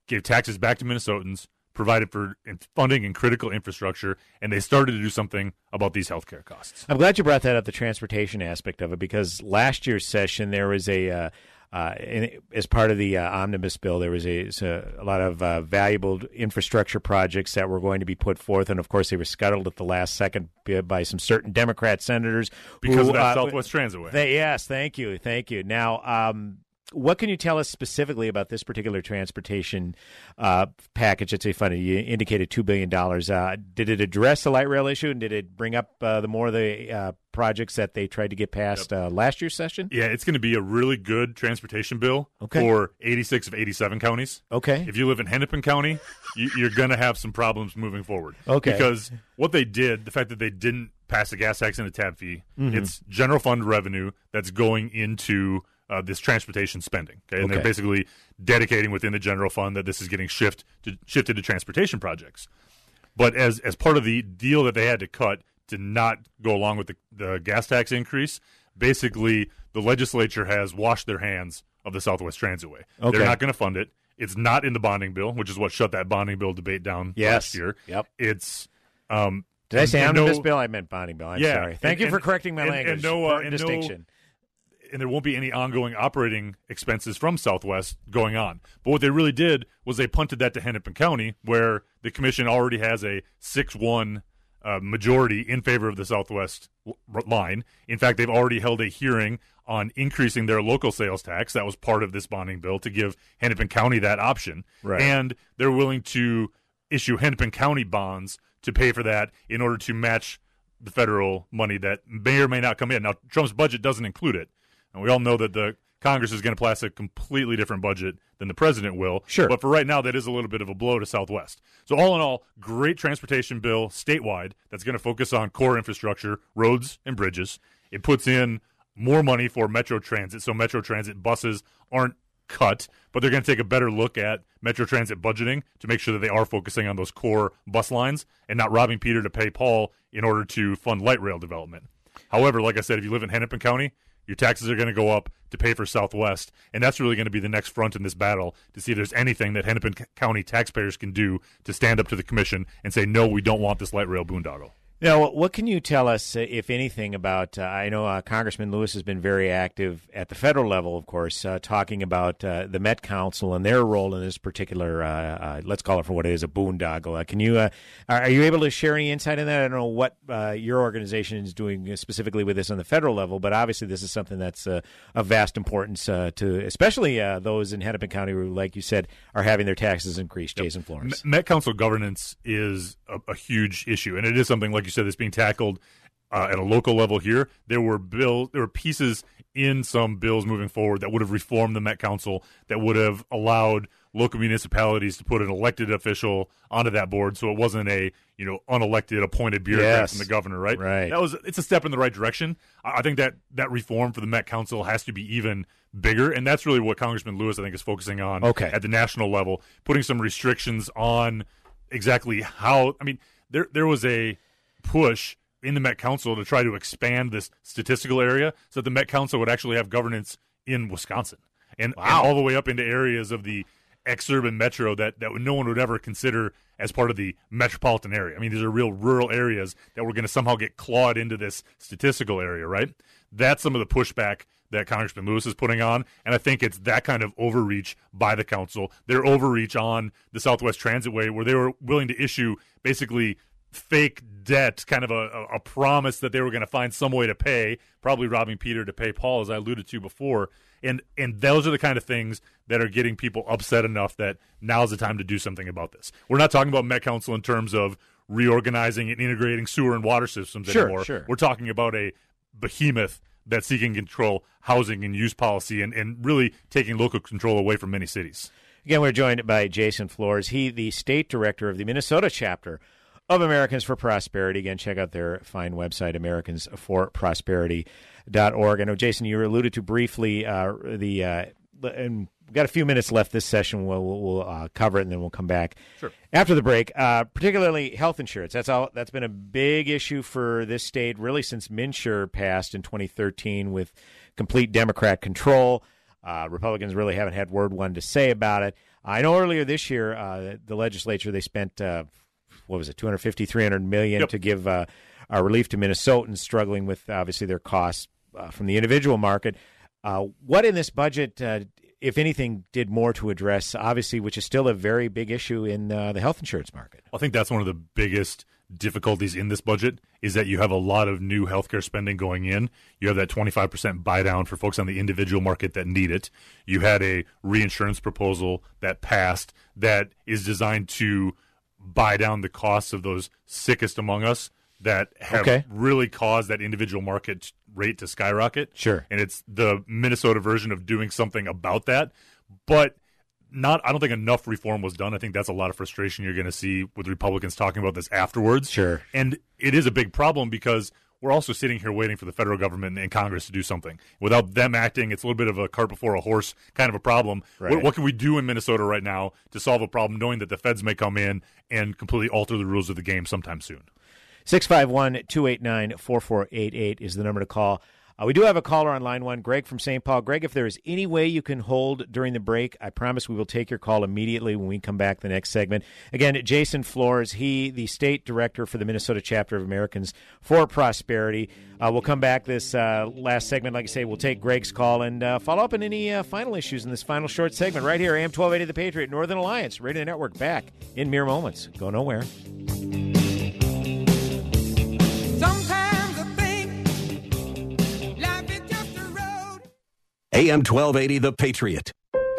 gave taxes back to Minnesotans, provided for funding and critical infrastructure, and they started to do something about these healthcare costs. I'm glad you brought that up, the transportation aspect of it, because last year's session there was a uh, uh, as part of the uh, omnibus bill, there was a, a, a lot of uh, valuable infrastructure projects that were going to be put forth, and of course, they were scuttled at the last second by some certain Democrat senators because who, of that uh, Southwest Transitway. They, yes, thank you, thank you. Now, um, what can you tell us specifically about this particular transportation uh, package that's a funny. You indicated two billion dollars. Uh, did it address the light rail issue, and did it bring up uh, the more of the uh, projects that they tried to get passed yep. Uh, last year's session? Yeah, it's going to be a really good transportation bill okay. for 86 of 87 counties. Okay, if you live in Hennepin County, you, you're going to have some problems moving forward. Okay, because what they did, the fact that they didn't pass a gas tax and a tab fee, mm-hmm. it's general fund revenue that's going into uh, this transportation spending. Okay, and okay. they're basically dedicating within the general fund that this is getting shift to, shifted to transportation projects. But as as part of the deal that they had to cut to not go along with the, the gas tax increase, basically the legislature has washed their hands of the Southwest Transitway. Okay. They're not going to fund it. It's not in the bonding bill, which is what shut that bonding bill debate down yes. last year. Yep. It's um, did I say omnibus no, bill? I meant bonding bill. I'm yeah, sorry. Thank and, you for correcting my and, language. And no, uh, and distinction. And there won't be any ongoing operating expenses from Southwest going on. But what they really did was they punted that to Hennepin County, where the commission already has a six-one uh, majority in favor of the Southwest line. In fact, they've already held a hearing on increasing their local sales tax. That was part of this bonding bill to give Hennepin County that option, right. and they're willing to issue Hennepin County bonds to pay for that in order to match the federal money that may or may not come in. Now, Trump's budget doesn't include it. And we all know that the Congress is going to pass a completely different budget than the president will. Sure. But for right now, that is a little bit of a blow to Southwest. So, all in all, great transportation bill statewide that's going to focus on core infrastructure, roads, and bridges. It puts in more money for Metro Transit. So, Metro Transit buses aren't cut, but they're going to take a better look at Metro Transit budgeting to make sure that they are focusing on those core bus lines and not robbing Peter to pay Paul in order to fund light rail development. However, like I said, if you live in Hennepin County, your taxes are going to go up to pay for Southwest, and that's really going to be the next front in this battle to see if there's anything that Hennepin County taxpayers can do to stand up to the commission and say, no, we don't want this light rail boondoggle. Now, what can you tell us, uh, if anything, about? Uh, I know uh, Congressman Lewis has been very active at the federal level, of course, uh, talking about uh, the Met Council and their role in this particular, uh, let's call it for what it is, a boondoggle. can you, are you able to share any insight in that? I don't know what your organization is doing specifically with this on the federal level, but obviously this is something that's of vast importance to, especially those in Hennepin County who, like you said, are having their taxes increased. Yep. Jason Flohrs. Met Council governance is a, a huge issue, and it is something like you said that's being tackled uh, at a local level here. There were bills, there were pieces in some bills moving forward that would have reformed the Met Council, that would have allowed local municipalities to put an elected official onto that board, so it wasn't a you know unelected appointed bureaucrat yes. from the governor, right? Right. That was it's a step in the right direction. I think that that reform for the Met Council has to be even bigger, and that's really what Congressman Lewis I think is focusing on. Okay. At the national level, putting some restrictions on exactly how. I mean, there there was a push in the Met Council to try to expand this statistical area so that the Met Council would actually have governance in Wisconsin and, wow. and all the way up into areas of the exurban metro that, that no one would ever consider as part of the metropolitan area. I mean, these are real rural areas that we're going to somehow get clawed into this statistical area, right? That's some of the pushback that Congressman Lewis is putting on, and I think it's that kind of overreach by the council. Their overreach on the Southwest Transitway, where they were willing to issue basically fake debt, kind of a, a promise that they were going to find some way to pay, probably robbing Peter to pay Paul, as I alluded to before. And and those are the kind of things that are getting people upset enough that now's the time to do something about this. We're not talking about Met Council in terms of reorganizing and integrating sewer and water systems sure, anymore. Sure. We're talking about a behemoth that's seeking control housing and use policy and, and really taking local control away from many cities. Again, we're joined by Jason Flohrs. He, the state director of the Minnesota chapter of Americans for Prosperity. Again, check out their fine website, AmericansForProsperity.org. I know, Jason, you alluded to briefly uh, the, uh, and we've got a few minutes left this session. We'll, we'll, we'll uh, cover it and then we'll come back sure. after the break. Uh, particularly health insurance. That's all. That's been a big issue for this state really since MNsure passed in 2013 with complete Democrat control. Uh, Republicans really haven't had word one to say about it. I know earlier this year, uh, the legislature they spent uh, what was it 250 300 million yep. to give uh, relief to Minnesotans struggling with obviously their costs uh, from the individual market. Uh, what in this budget, uh, if anything, did more to address, obviously, which is still a very big issue in uh, the health insurance market? I think that's one of the biggest difficulties in this budget is that you have a lot of new healthcare spending going in. You have that 25% buy down for folks on the individual market that need it. You had a reinsurance proposal that passed that is designed to buy down the costs of those sickest among us that have Okay. really caused that individual market rate to skyrocket. Sure. And it's the Minnesota version of doing something about that. But not I don't think enough reform was done. I think that's a lot of frustration you're going to see with Republicans talking about this afterwards. Sure. And it is a big problem because we're also sitting here waiting for the federal government and Congress to do something. Without them acting, it's a little bit of a cart before a horse kind of a problem. Right. What, what can we do in Minnesota right now to solve a problem, knowing that the feds may come in and completely alter the rules of the game sometime soon? 651 289 4488 is the number to call. Uh, we do have a caller on line one, Greg from St. Paul. Greg, if there is any way you can hold during the break, I promise we will take your call immediately when we come back the next segment. Again, Jason Flohrs, he, the state director for the Minnesota chapter of Americans for Prosperity. Uh, we'll come back this uh, last segment. Like I say, we'll take Greg's call and uh, follow up on any uh, final issues in this final short segment right here, AM 1280 The Patriot, Northern Alliance, Radio Network, back in mere moments. Go nowhere. AM 1280, The Patriot.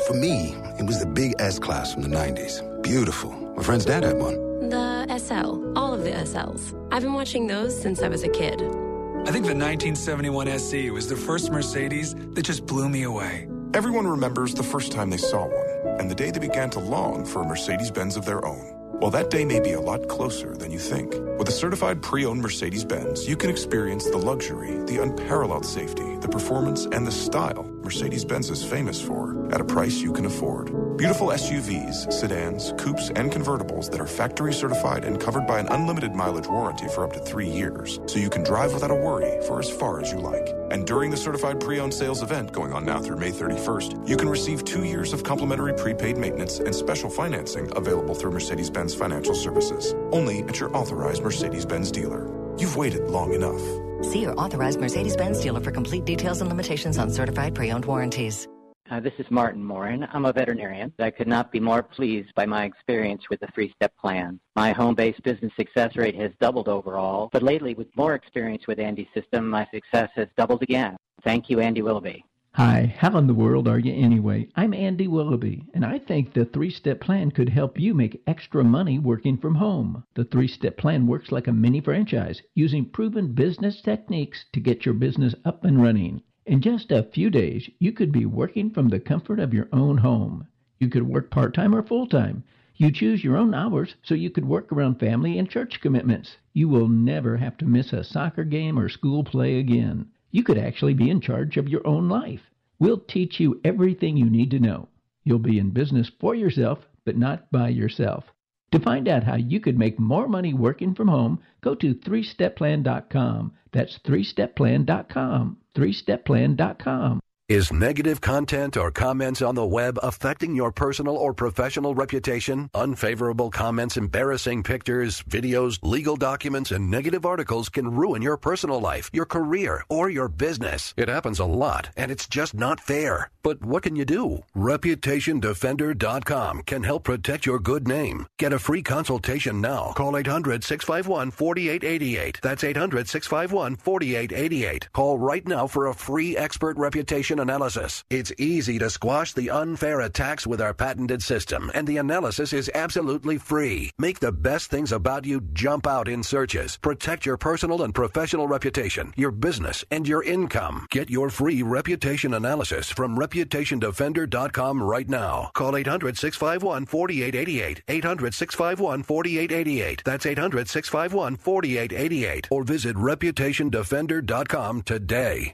For me, it was the big S class from the 90s. Beautiful. My friend's dad had one. The SL, all of the SLs. I've been watching those since I was a kid. I think the 1971 SE was the first Mercedes that just blew me away. Everyone remembers the first time they saw one and the day they began to long for a Mercedes Benz of their own. Well, that day may be a lot closer than you think. With a certified pre owned Mercedes Benz, you can experience the luxury, the unparalleled safety, the performance, and the style Mercedes Benz is famous for at a price you can afford. Beautiful SUVs, sedans, coupes, and convertibles that are factory certified and covered by an unlimited mileage warranty for up to three years, so you can drive without a worry for as far as you like. And during the certified pre owned sales event going on now through May 31st, you can receive two years of complimentary prepaid maintenance and special financing available through Mercedes Benz Financial Services, only at your authorized Mercedes Benz dealer. You've waited long enough. See your authorized Mercedes Benz dealer for complete details and limitations on certified pre owned warranties. Uh, this is Martin Morin. I'm a veterinarian. I could not be more pleased by my experience with the three step plan. My home based business success rate has doubled overall, but lately, with more experience with Andy's system, my success has doubled again. Thank you, Andy Willoughby. Hi, how in the world are you anyway? I'm Andy Willoughby, and I think the three step plan could help you make extra money working from home. The three step plan works like a mini franchise, using proven business techniques to get your business up and running. In just a few days, you could be working from the comfort of your own home. You could work part time or full time. You choose your own hours so you could work around family and church commitments. You will never have to miss a soccer game or school play again. You could actually be in charge of your own life. We'll teach you everything you need to know. You'll be in business for yourself, but not by yourself. To find out how you could make more money working from home, go to 3stepplan.com. That's 3stepplan.com. 3stepplan.com. Is negative content or comments on the web affecting your personal or professional reputation? Unfavorable comments, embarrassing pictures, videos, legal documents, and negative articles can ruin your personal life, your career, or your business. It happens a lot, and it's just not fair. But what can you do? ReputationDefender.com can help protect your good name. Get a free consultation now. Call 800 651 4888. That's 800 651 4888. Call right now for a free expert reputation analysis. It's easy to squash the unfair attacks with our patented system, and the analysis is absolutely free. Make the best things about you jump out in searches. Protect your personal and professional reputation, your business, and your income. Get your free reputation analysis from ReputationDefender.com right now. Call 800 651 4888. 800 651 4888. That's 800 651 4888. Or visit ReputationDefender.com today.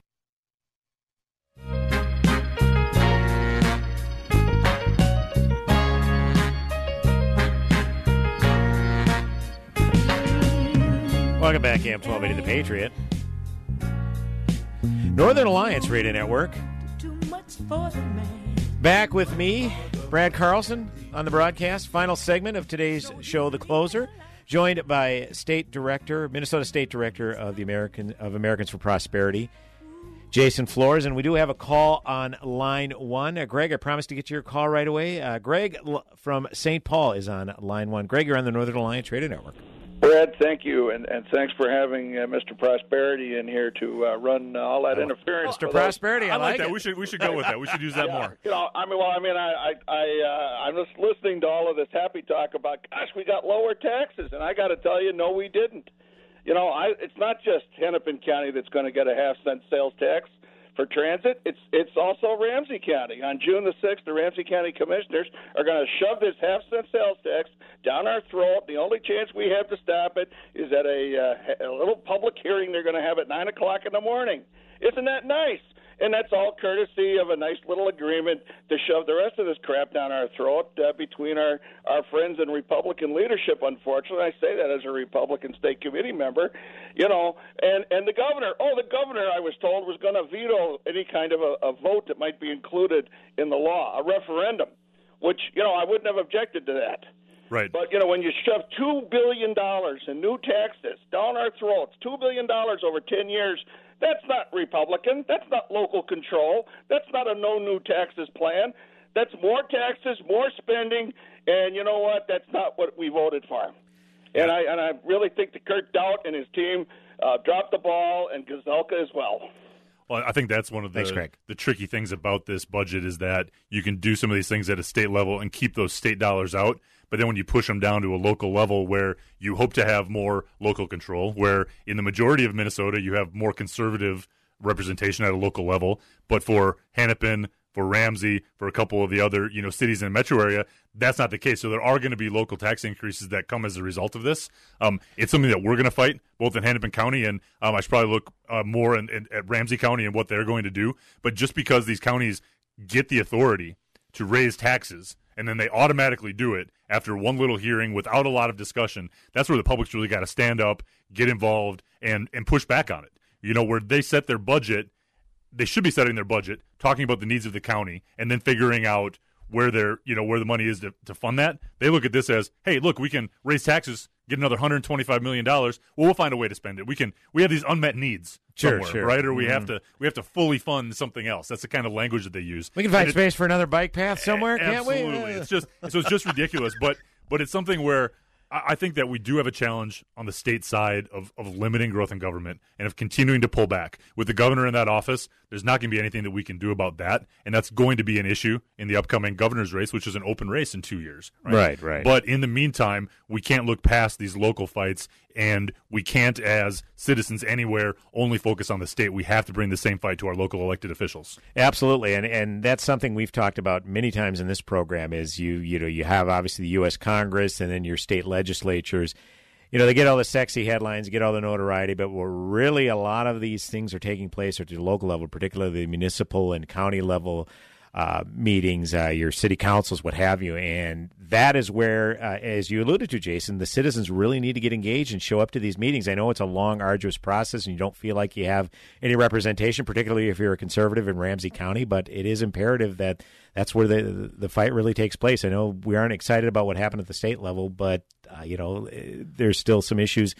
Welcome back, AM 1280 The Patriot. Northern Alliance Radio Network. Back with me, Brad Carlson, on the broadcast. Final segment of today's show, The Closer, joined by State Director, Minnesota State Director of the American of Americans for Prosperity, Jason Flohrs, and we do have a call on line one. Uh, Greg, I promised to get your call right away. Uh, Greg l- from St. Paul is on line one. Greg, you're on the Northern Alliance Radio Network. Brad, thank you, and, and thanks for having uh, Mr. Prosperity in here to uh, run uh, all that interference. Mr. Prosperity, I, I like that. We should we should go with that. We should use that Yeah, more. You know, I mean, well, I mean, I, I, I, uh, I'm just listening to all of this happy talk about, gosh, we got lower taxes, and I got to tell you, no, we didn't. You know, I, it's not just Hennepin County that's going to get a half cent sales tax for transit. It's it's also Ramsey County. On June the sixth, the Ramsey County commissioners are going to shove this half cent sales tax down our throat. The only chance we have to stop it is at a, uh, a little public hearing they're going to have at nine o'clock in the morning. Isn't that nice? And that's all courtesy of a nice little agreement to shove the rest of this crap down our throat uh, between our, our friends in Republican leadership. Unfortunately, I say that as a Republican state committee member, you know, and and the governor. Oh, the governor, I was told, was going to veto any kind of a, a vote that might be included in the law, a referendum, which you know I wouldn't have objected to that. Right. But you know, when you shove two billion dollars in new taxes down our throats, two billion dollars over ten years, that's not Republican. That's not local control. That's not a no new taxes plan. That's more taxes, more spending, and you know what? That's not what we voted for. And I and I really think that Kurt Daudt and his team uh, dropped the ball, and Gazelka as well. Well, I think that's one of the Thanks, the tricky things about this budget is that you can do some of these things at a state level and keep those state dollars out, but then when you push them down to a local level where you hope to have more local control, where in the majority of Minnesota you have more conservative representation at a local level, but for Hennepin, for Ramsey, for a couple of the other you know cities in the metro area, that's not the case. So there are going to be local tax increases that come as a result of this. Um, it's something that we're going to fight both in Hennepin County and um, I should probably look uh, more in, in, at Ramsey County and what they're going to do. But just because these counties get the authority to raise taxes and then they automatically do it after one little hearing without a lot of discussion, that's where the public's really got to stand up, get involved, and and push back on it. You know, where they set their budget they should be setting their budget, talking about the needs of the county, and then figuring out where their you know where the money is to, to fund that. They look at this as, hey, look, we can raise taxes, get another hundred twenty five million dollars. Well, we'll find a way to spend it. We can. We have these unmet needs Sure, somewhere, sure. right? Or we Mhm. have to we have to fully fund something else. That's the kind of language that they use. We can find And it- space for another bike path somewhere, can't we? Absolutely. It's just so it's just ridiculous, but but it's something where I, I think that we do have a challenge on the state side of, of limiting growth in government and of continuing to pull back. With the governor in that office, there's not going to be anything that we can do about that, and that's going to be an issue in the upcoming governor's race, which is an open race in two years. Right, right. But in the meantime, we can't look past these local fights, and we can't, as citizens anywhere, only focus on the state. We have to bring the same fight to our local elected officials. Absolutely, and and that's something we've talked about many times in this program. Is you you know you have obviously the U.S. Congress and then your state legislatures. You know they get all the sexy headlines, get all the notoriety, but where really a lot of these things are taking place at the local level, particularly the municipal and county level uh, meetings, uh, your city councils, what have you, and that is where, uh, as you alluded to, Jason, the citizens really need to get engaged and show up to these meetings. I know it's a long, arduous process, and you don't feel like you have any representation, particularly if you're a conservative in Ramsey County. But it is imperative that that's where the the fight really takes place. I know we aren't excited about what happened at the state level, but uh, you know there's still some issues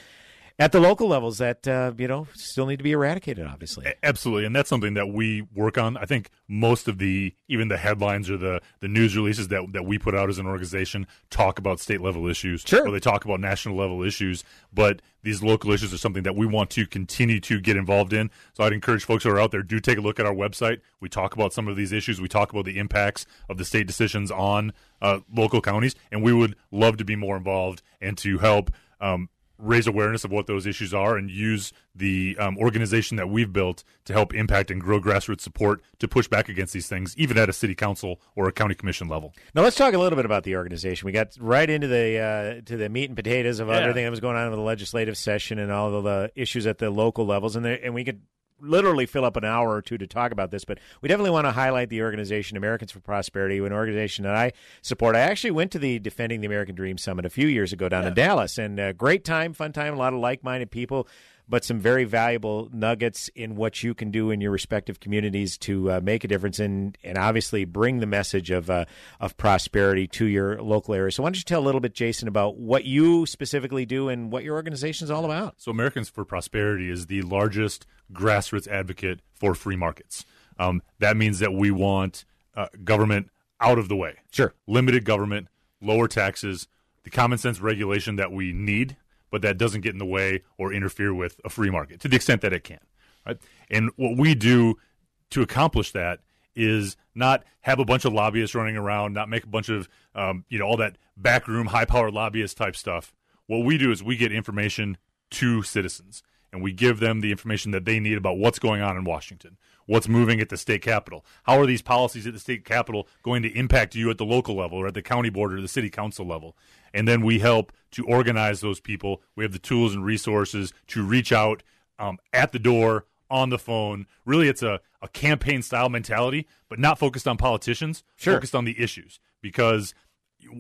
at the local levels that uh, you know still need to be eradicated. Obviously, Absolutely, and that's something that we work on. I think most of the even the headlines or the the news releases that that we put out as an organization talk about state level issues, sure. or they talk about national level issues. But these local issues are something that we want to continue to get involved in. So I'd encourage folks who are out there do take a look at our website. We talk about some of these issues. We talk about the impacts of the state decisions on uh, local counties, and we would love to be more involved and to help. Um, raise awareness of what those issues are and use the um, organization that we've built to help impact and grow grassroots support to push back against these things, even at a city council or a county commission level. Now let's talk a little bit about the organization. We got right into the uh, to the meat and potatoes of Yeah. everything that was going on in the legislative session and all the issues at the local levels, and there, and we could literally fill up an hour or two to talk about this. But we definitely want to highlight the organization Americans for Prosperity, an organization that I support. I actually went to the Defending the American Dream Summit a few years ago down in Dallas, and uh, great time, fun time, a lot of like minded people. But some very valuable nuggets in what you can do in your respective communities to uh, make a difference and and obviously bring the message of uh, of prosperity to your local area. So why don't you tell a little bit, Jason, about what you specifically do and what your organization is all about? So Americans for Prosperity is the largest grassroots advocate for free markets. Um, that means that we want uh, government out of the way. Sure. Limited government, lower taxes, the common sense regulation that we need, but that doesn't get in the way or interfere with a free market to the extent that it can. Right? And what we do to accomplish that is not have a bunch of lobbyists running around, not make a bunch of um, you know all that backroom high power lobbyist type stuff. What we do is we get information to citizens and we give them the information that they need about what's going on in Washington, what's moving at the state capitol. How are these policies at the state capitol going to impact you at the local level or at the county board or the city council level? And then we help to organize those people. We have the tools and resources to reach out um, at the door, on the phone. Really, it's a, a campaign style mentality, but not focused on politicians, Sure. focused on the issues. Because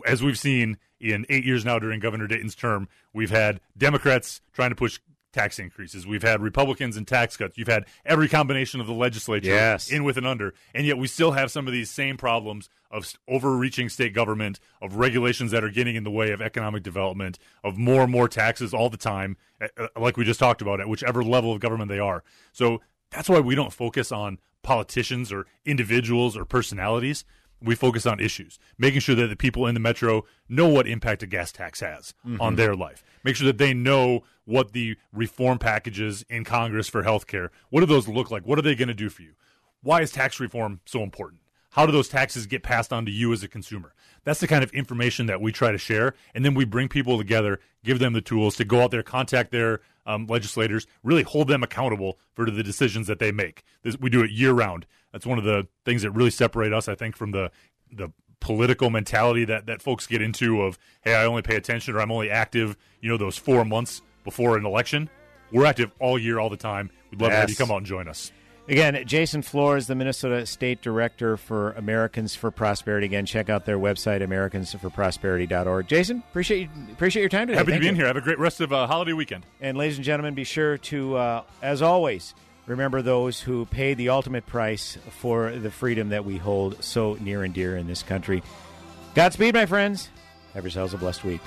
as we've seen in eight years now during Governor Dayton's term, we've had Democrats trying to push tax increases. We've had Republicans and tax cuts. You've had every combination of the legislature Yes. in with and under. And yet we still have some of these same problems of overreaching state government, of regulations that are getting in the way of economic development, of more and more taxes all the time, uh, uh, like we just talked about, at whichever level of government they are. So that's why we don't focus on politicians or individuals or personalities. We focus on issues, making sure that the people in the metro know what impact a gas tax has on Mhm. their life. Make sure that they know what the reform packages in Congress for healthcare, what do those look like? What are they going to do for you? Why is tax reform so important? How do those taxes get passed on to you as a consumer? That's the kind of information that we try to share, and then we bring people together, give them the tools to go out there, contact their um, legislators, really hold them accountable for the decisions that they make. This, we do it year round. That's one of the things that really separate us, I think, from the the political mentality that that folks get into of, hey, I only pay attention or I'm only active, you know, those four months before an election. We're active all year, all the time. We'd love to have you Yes. come out and join us. Again, Jason Flohrs, the Minnesota State Director for Americans for Prosperity. Again, check out their website, americansforprosperity.org. Jason, appreciate you, appreciate your time today. Happy to Thank be in you. here. Have a great rest of uh, holiday weekend. And ladies and gentlemen, be sure to, uh, as always, remember those who paid the ultimate price for the freedom that we hold so near and dear in this country. Godspeed, my friends. Have yourselves a blessed week.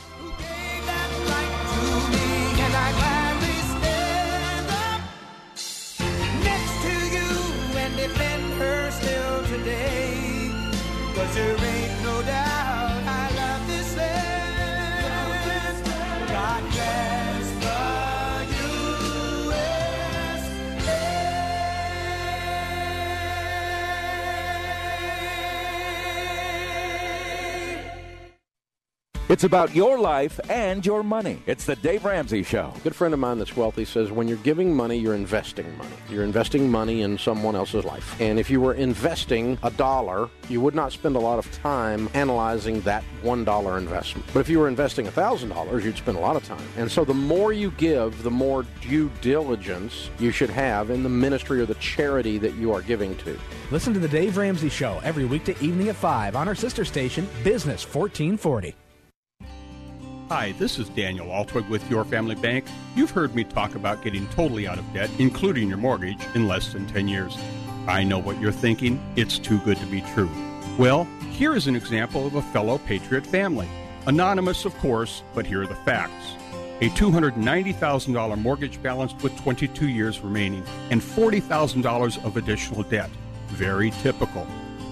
It's about your life and your money. It's the Dave Ramsey Show. A good friend of mine that's wealthy says when you're giving money, you're investing money. You're investing money in someone else's life. And if you were investing a dollar, you would not spend a lot of time analyzing that one dollar investment. But if you were investing a thousand dollars, you'd spend a lot of time. And so the more you give, the more due diligence you should have in the ministry or the charity that you are giving to. Listen to the Dave Ramsey Show every weekday evening at 5 on our sister station, Business 1440. Hi, this is Daniel Altwig with Your Family Bank. You've heard me talk about getting totally out of debt, including your mortgage, in less than 10 years. I know what you're thinking. It's too good to be true. Well, here is an example of a fellow Patriot family. Anonymous, of course, but here are the facts. A $290,000 mortgage balance with 22 years remaining and $40,000 of additional debt. Very typical.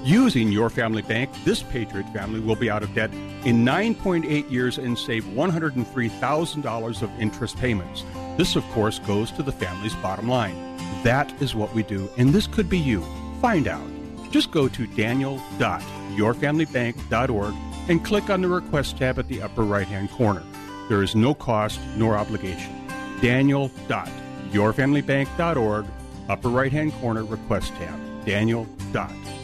Using your family bank, this Patriot family will be out of debt in 9.8 years and save $103,000 of interest payments. This, of course, goes to the family's bottom line. That is what we do, and this could be you. Find out. Just go to daniel.yourfamilybank.org and click on the Request tab at the upper right hand corner. There is no cost nor obligation. Daniel.yourfamilybank.org, upper right hand corner Request tab. Daniel.yourfamilybank.org.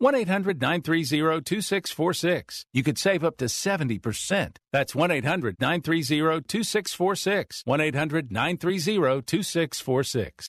1 800 930 2646. You could save up to 70%. That's 1 800 930 2646. 1 800 930 2646.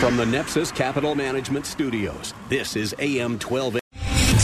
From the Nepsis Capital Management Studios, this is AM 12.